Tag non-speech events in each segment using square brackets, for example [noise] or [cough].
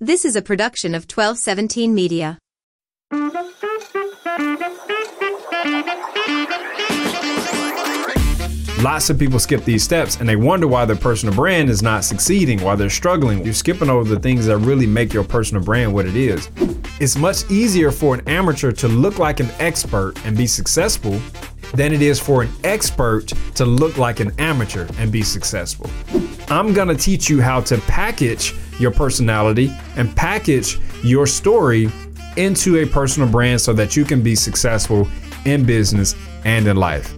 This is a production of 1217 Media. Lots of people skip these steps and they wonder why their personal brand is not succeeding, why they're struggling. You're skipping over the things that really make your personal brand what it is. It's much easier for an amateur to look like an expert and be successful than it is for an expert to look like an amateur and be successful. I'm gonna teach you how to package your personality and package your story into a personal brand so that you can be successful in business and in life.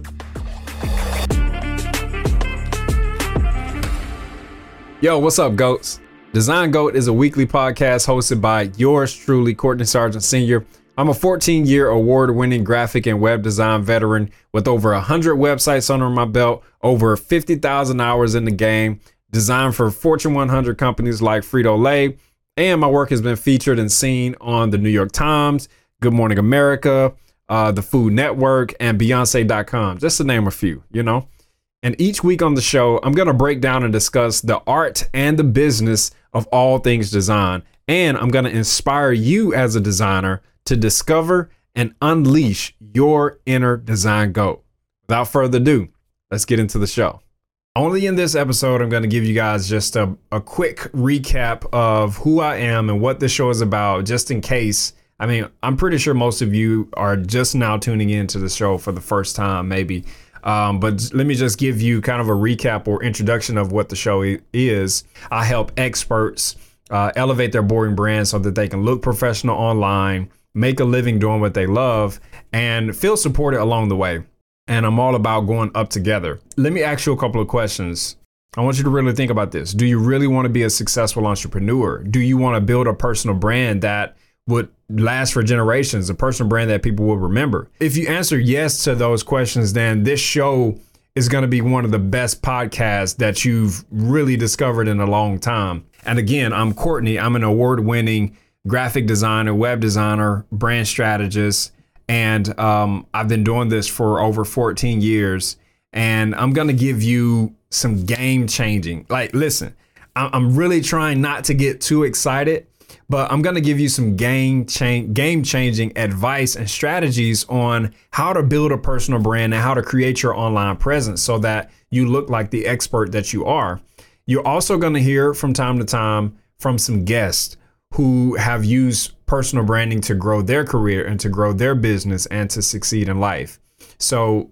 Yo, what's up, goats? Design Goat is a weekly podcast hosted by yours truly, Cortney Sargent Sr. I'm a 14 year award winning graphic and web design veteran with over 100 websites under my belt, over 50,000 hours in the game, designed for Fortune 100 companies like Frito Lay. And my work has been featured and seen on the New York Times, Good Morning America, uh, the Food Network, and Beyonce.com, just to name a few, you know? And each week on the show, I'm going to break down and discuss the art and the business of all things design. And I'm going to inspire you as a designer to discover and unleash your inner design goat. Without further ado, let's get into the show. Only in this episode, I'm going to give you guys just a, a quick recap of who I am and what the show is about, just in case. I mean, I'm pretty sure most of you are just now tuning into the show for the first time, maybe. Um, but let me just give you kind of a recap or introduction of what the show is. I help experts uh, elevate their boring brand so that they can look professional online, make a living doing what they love, and feel supported along the way. And I'm all about going up together. Let me ask you a couple of questions. I want you to really think about this. Do you really want to be a successful entrepreneur? Do you want to build a personal brand that would last for generations, a personal brand that people will remember? If you answer yes to those questions, then this show is going to be one of the best podcasts that you've really discovered in a long time. And again, I'm Cortney. I'm an award winning graphic designer, web designer, brand strategist. And um, I've been doing this for over 14 years. And I'm going to give you some game changing. Like, listen, I'm really trying not to get too excited but I'm going to give you some game change, game changing advice and strategies on how to build a personal brand and how to create your online presence so that you look like the expert that you are. You're also going to hear from time to time from some guests who have used personal branding to grow their career and to grow their business and to succeed in life. So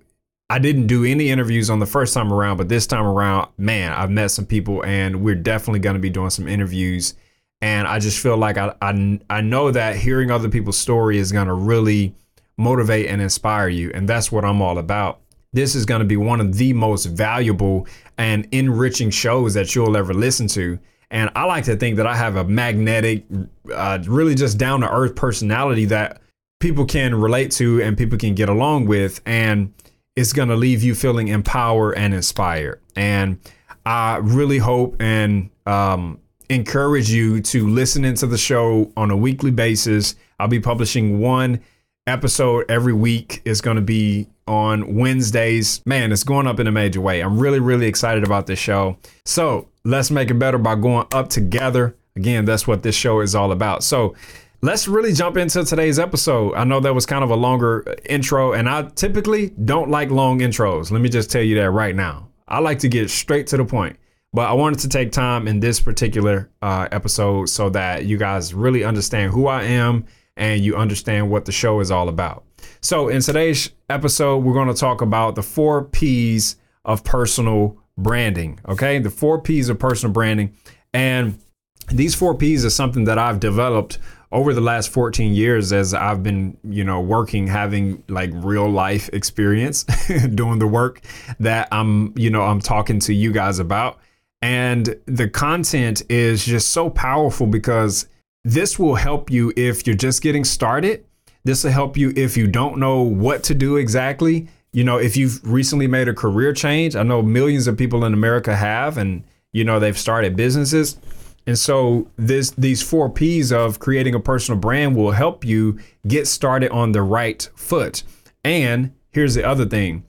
I didn't do any interviews on the first time around, but this time around, man, I've met some people and we're definitely going to be doing some interviews and I just feel like I, I, I know that hearing other people's story is going to really motivate and inspire you. And that's what I'm all about. This is going to be one of the most valuable and enriching shows that you'll ever listen to. And I like to think that I have a magnetic, uh, really just down to earth personality that people can relate to and people can get along with. And it's going to leave you feeling empowered and inspired. And I really hope and um, encourage you to listen into the show on a weekly basis. I'll be publishing one episode every week. It's going to be on Wednesdays. Man, it's going up in a major way. I'm really, really excited about this show. So let's make it better by going up together. Again, that's what this show is all about. So let's really jump into today's episode. I know that was kind of a longer intro, and I typically don't like long intros. Let me just tell you that right now. I like to get straight to the point. But I wanted to take time in this particular uh, episode so that you guys really understand who I am and you understand what the show is all about. So, in today's episode, we're going to talk about the four P's of personal branding. Okay, the four P's of personal branding. And these four P's is something that I've developed over the last 14 years as I've been, you know, working, having like real life experience [laughs] doing the work that I'm, you know, I'm talking to you guys about. And the content is just so powerful because this will help you if you're just getting started. This will help you if you don't know what to do exactly. You know, if you've recently made a career change, I know millions of people in America have, and you know, they've started businesses. And so this these four P's of creating a personal brand will help you get started on the right foot. And here's the other thing.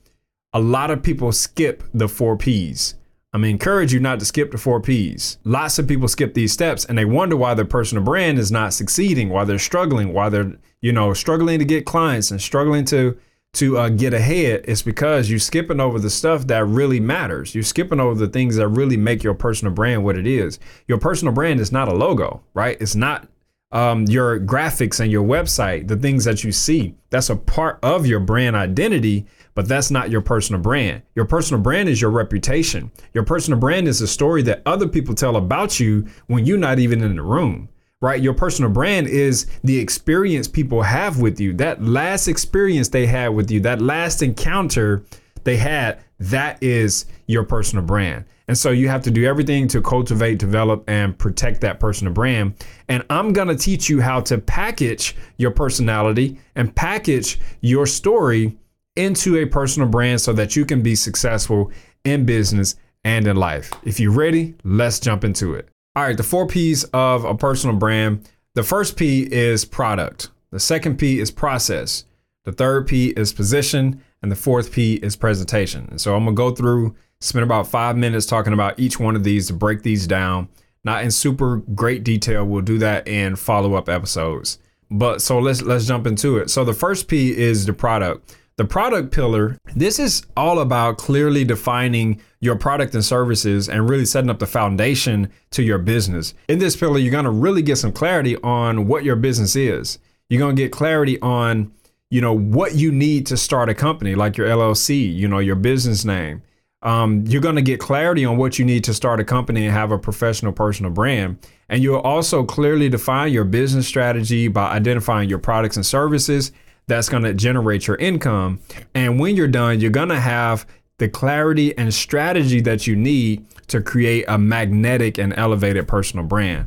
A lot of people skip the four P's I'm gonna encourage you not to skip the four P's. Lots of people skip these steps and they wonder why their personal brand is not succeeding, why they're struggling, why they're, you know, struggling to get clients and struggling to to uh, get ahead. It's because you're skipping over the stuff that really matters. You're skipping over the things that really make your personal brand what it is. Your personal brand is not a logo, right? It's not um, your graphics and your website, the things that you see. That's a part of your brand identity, but that's not your personal brand. Your personal brand is your reputation. Your personal brand is a story that other people tell about you when you're not even in the room, right? Your personal brand is the experience people have with you. That last experience they had with you, that last encounter they had, that is your personal brand. And so you have to do everything to cultivate, develop, and protect that personal brand. And I'm going to teach you how to package your personality and package your story into a personal brand so that you can be successful in business and in life. If you're ready, let's jump into it. All right, the four P's of a personal brand. The first P is product. The second P is process. The third P is position. And the fourth P is presentation. And so I'm going to go through Spend about five minutes talking about each one of these to break these down. Not in super great detail. We'll do that in follow up episodes. But so let's let's jump into it. So the first P is the product. The product pillar, this is all about clearly defining your product and services and really setting up the foundation to your business. In this pillar, you're going to really get some clarity on what your business is. You're going to get clarity on, you know, what you need to start a company like your LLC, you know, your business name um, you're going to get clarity on what you need to start a company and have a professional personal brand. And you'll also clearly define your business strategy by identifying your products and services that's going to generate your income. And when you're done, you're going to have the clarity and strategy that you need to create a magnetic and elevated personal brand.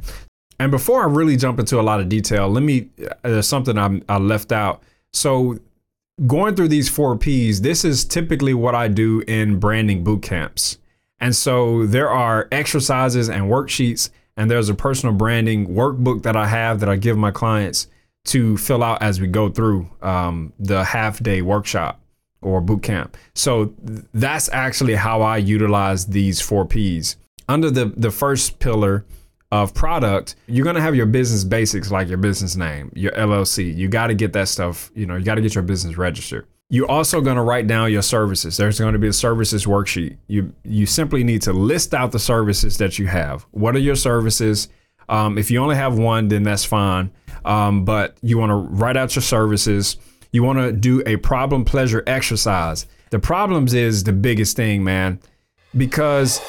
And before I really jump into a lot of detail, let me, uh, there's something I, I left out. So going through these four P's, this is typically what I do in branding boot camps. And so there are exercises and worksheets, and there's a personal branding workbook that I have that I give my clients to fill out as we go through um, the half day workshop or boot camp. So that's actually how I utilize these four P's. Under the, the first pillar, of product, you're to have your business basics like your business name, your LLC. You got to get that stuff, you know, you got to get your business registered. You're also to write down your services. There's to be a services worksheet. You you simply need to list out the services that you have. What are your services? Um, if you only have one, then that's fine. Um, but you want to write out your services. You want to do a problem pleasure exercise. The problems is the biggest thing, man, because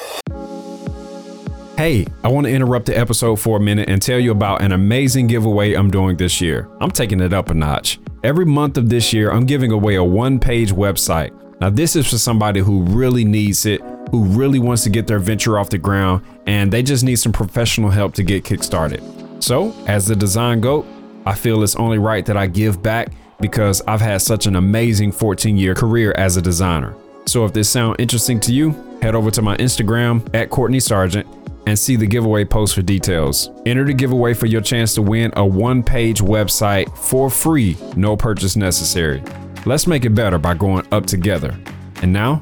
Hey, I want to interrupt the episode for a minute and tell you about an amazing giveaway I'm doing this year. I'm taking it up a notch. Every month of this year, I'm giving away a one page website. Now, this is for somebody who really needs it, who really wants to get their venture off the ground, and they just need some professional help to get kickstarted. So, as the design goat, I feel it's only right that I give back because I've had such an amazing 14 year career as a designer. So, if this sounds interesting to you, head over to my Instagram at Cortney Sargent and see the giveaway post for details. Enter the giveaway for your chance to win a one page website for free, no purchase necessary. Let's make it better by going up together. And now,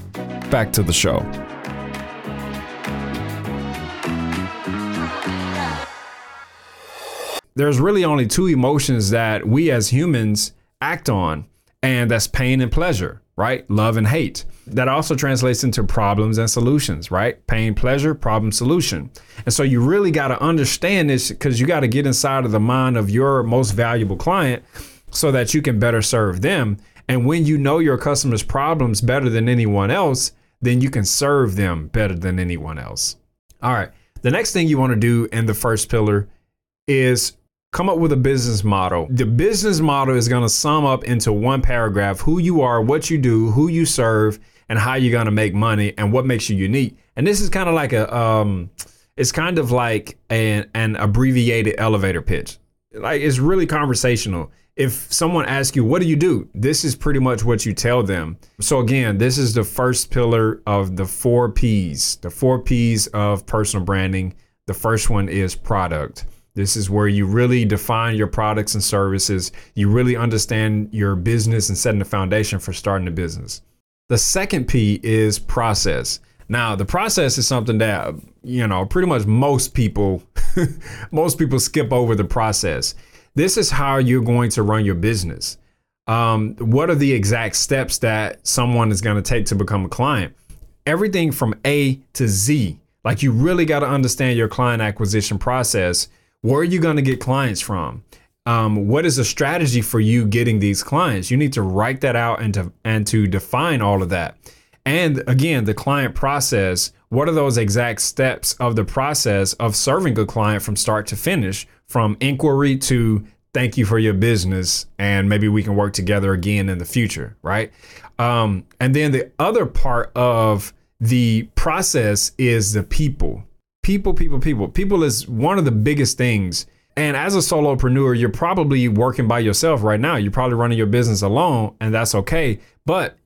back to the show. There's really only two emotions that we as humans act on, and that's pain and pleasure right? Love and hate. That also translates into problems and solutions, right? Pain, pleasure, problem, solution. And so you really got to understand this because you got to get inside of the mind of your most valuable client so that you can better serve them. And when you know your customers' problems better than anyone else, then you can serve them better than anyone else. All right. The next thing you want to do in the first pillar is come up with a business model. The business model is going to sum up into one paragraph who you are, what you do, who you serve, and how you're going to make money and what makes you unique. And this is kind of like a um it's kind of like an, an abbreviated elevator pitch. Like it's really conversational. If someone asks you, what do you do? This is pretty much what you tell them. So, again, this is the first pillar of the four P's, the four P's of personal branding. The first one is product. This is where you really define your products and services. You really understand your business and setting the foundation for starting a business. The second P is process. Now, the process is something that, you know, pretty much most people [laughs] most people skip over the process. This is how you're going to run your business. Um, what are the exact steps that someone is going to take to become a client? Everything from A to Z. Like you really got to understand your client acquisition process. Where are you going to get clients from? Um, what is the strategy for you getting these clients? You need to write that out and to and to define all of that. And again, the client process, what are those exact steps of the process of serving a client from start to finish, from inquiry to thank you for your business and maybe we can work together again in the future, right? Um, and then the other part of the process is the people. People, people, people. People is one of the biggest things. And as a solopreneur, you're probably working by yourself right now. You're probably running your business alone, and that's okay. But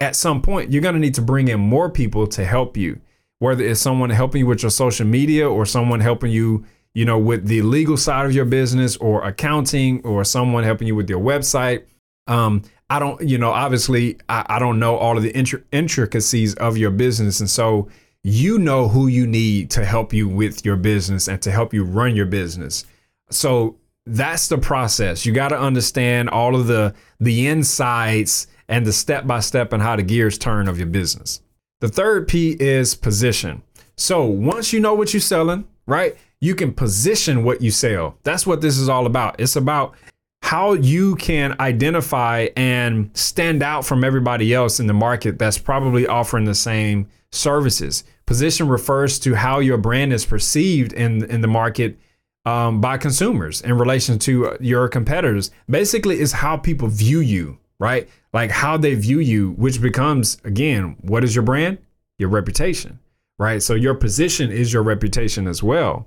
at some point, you're going to need to bring in more people to help you, whether it's someone helping you with your social media or someone helping you, you know, with the legal side of your business or accounting or someone helping you with your website. Um, I don't, you know, obviously, I, I don't know all of the intri- intricacies of your business. And so you know who you need to help you with your business and to help you run your business. So that's the process. You got to understand all of the the insights and the step by step and how the gears turn of your business. The third P is position. So once you know what you're selling, right, you can position what you sell. That's what this is all about. It's about how you can identify and stand out from everybody else in the market that's probably offering the same services. Position refers to how your brand is perceived in, in the market um, by consumers in relation to your competitors. Basically, is how people view you, right? Like how they view you, which becomes, again, what is your brand? Your reputation, right? So your position is your reputation as well.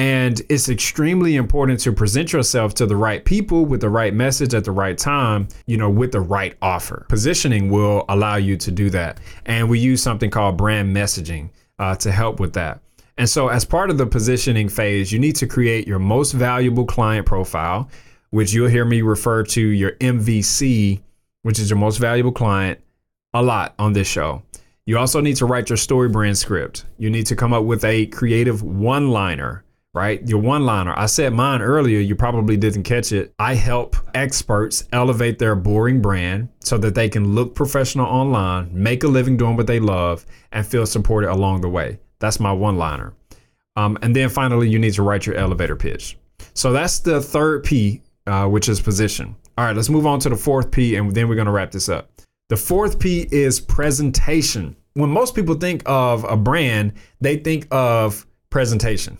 And it's extremely important to present yourself to the right people with the right message at the right time, you know, with the right offer. Positioning will allow you to do that. And we use something called brand messaging uh, to help with that. And so, as part of the positioning phase, you need to create your most valuable client profile, which you'll hear me refer to your MVC which is your most valuable client, a lot on this show. You also need to write your StoryBrand script. You need to come up with a creative one liner, right? Your one liner. I said mine earlier, you probably didn't catch it. I help experts elevate their boring brand so that they can look professional online, make a living doing what they love, and feel supported along the way. That's my one liner. Um, and then finally, you need to write your elevator pitch. So that's the third P, uh, which is position. All right, let's move on to the fourth P and then we're going to wrap this up. The fourth P is presentation. When most people think of a brand, they think of presentation.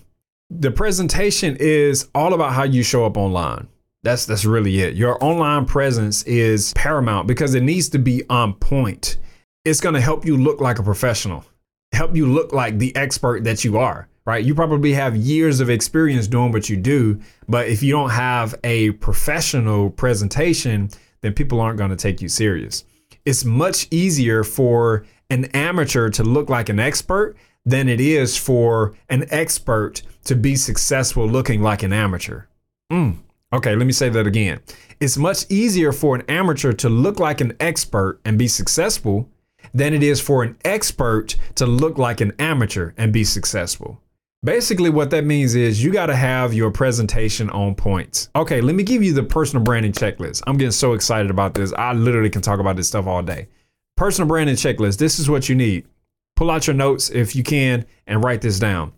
The presentation is all about how you show up online. That's that's really it. Your online presence is paramount because it needs to be on point. It's going to help you look like a professional. Help you look like the expert that you are right? You probably have years of experience doing what you do, but if you don't have a professional presentation, then people aren't going to take you serious. It's much easier for an amateur to look like an expert than it is for an expert to be successful looking like an amateur. Mm. Okay, let me say that again. It's much easier for an amateur to look like an expert and be successful than it is for an expert to look like an amateur and be successful. Basically, what that means is you got to have your presentation on points. Okay, let me give you the personal branding checklist. I'm getting so excited about this. I literally can talk about this stuff all day. Personal branding checklist. This is what you need. Pull out your notes if you can and write this down.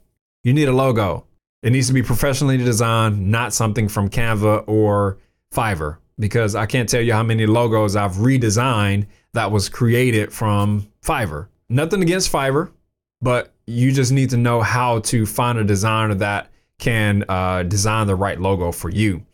You need a logo. It needs to be professionally designed, not something from Canva or Fiverr, because I can't tell you how many logos I've redesigned that was created from Fiverr. Nothing against Fiverr, but you just need to know how to find a designer that can uh, design the right logo for you.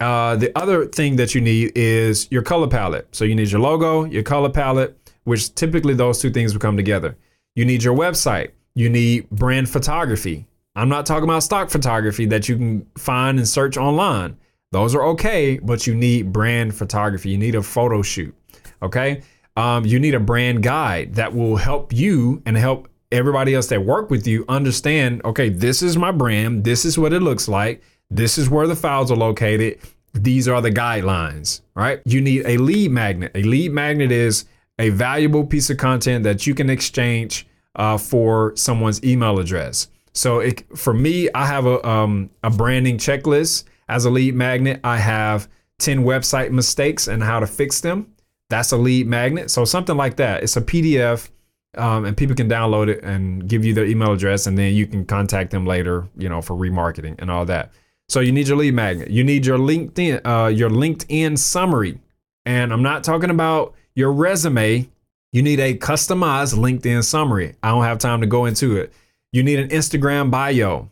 Uh, the other thing that you need is your color palette. So you need your logo, your color palette, which typically those two things will come together. You need your website. You need brand photography. I'm not talking about stock photography that you can find and search online. Those are okay, but you need brand photography. You need a photo shoot. Okay. Um, you need a brand guide that will help you and help everybody else that work with you understand okay this is my brand this is what it looks like this is where the files are located these are the guidelines right you need a lead magnet a lead magnet is a valuable piece of content that you can exchange uh, for someone's email address. So it, for me, I have a um, a branding checklist as a lead magnet. I have 10 website mistakes and how to fix them. That's a lead magnet. So something like that. It's a PDF um, and people can download it and give you their email address and then you can contact them later, you know, for remarketing and all that. So you need your lead magnet. You need your LinkedIn, uh, your LinkedIn summary. And I'm not talking about your resume. You need a customized LinkedIn summary. I don't have time to go into it. You need an Instagram bio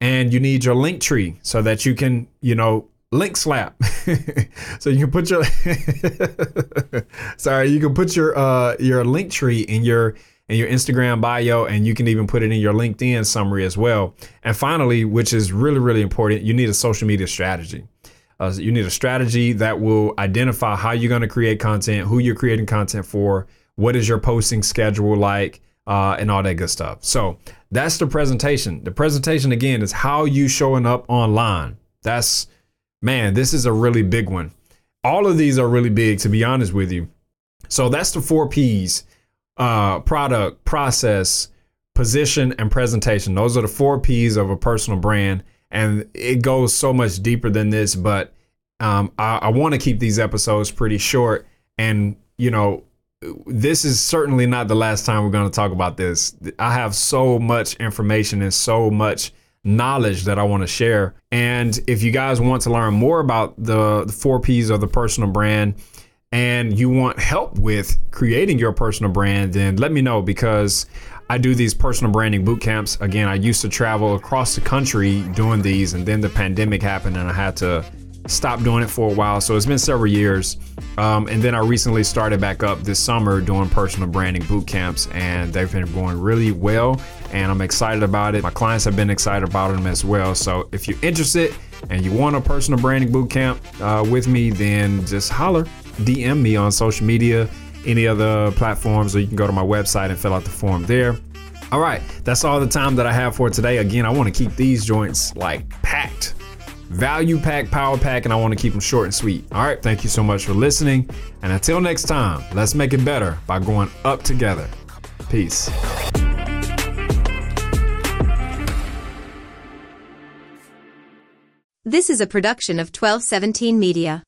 and you need your Linktree so that you can, you know, link slap. [laughs] so you can put your [laughs] sorry, you can put your uh your Linktree in your in your Instagram bio and you can even put it in your LinkedIn summary as well. And finally, which is really really important, you need a social media strategy. Uh, you need a strategy that will identify how you're going to create content, who you're creating content for, what is your posting schedule like, uh, and all that good stuff. So that's the presentation. The presentation again is how you showing up online. That's man, this is a really big one. All of these are really big, to be honest with you. So that's the four P's uh, product, process, position, and presentation. Those are the four P's of a personal brand. And it goes so much deeper than this, but um, I, I want to keep these episodes pretty short. And, you know, this is certainly not the last time we're going to talk about this. I have so much information and so much knowledge that I want to share. And if you guys want to learn more about the, the four P's of the personal brand and you want help with creating your personal brand, then let me know because I do these personal branding boot camps. Again, I used to travel across the country doing these, and then the pandemic happened and I had to stopped doing it for a while. So it's been several years. Um, and then I recently started back up this summer doing personal branding boot camps, and they've been going really well. And I'm excited about it. My clients have been excited about them as well. So if you're interested and you want a personal branding boot camp uh, with me, then just holler, DM me on social media, any other platforms, or you can go to my website and fill out the form there. All right, that's all the time that I have for today. Again, I want to keep these joints like packed value pack, power pack, and I want to keep them short and sweet. All right, thank you so much for listening. And until next time, let's make it better by going up together. Peace. This is a production of 1217 Media.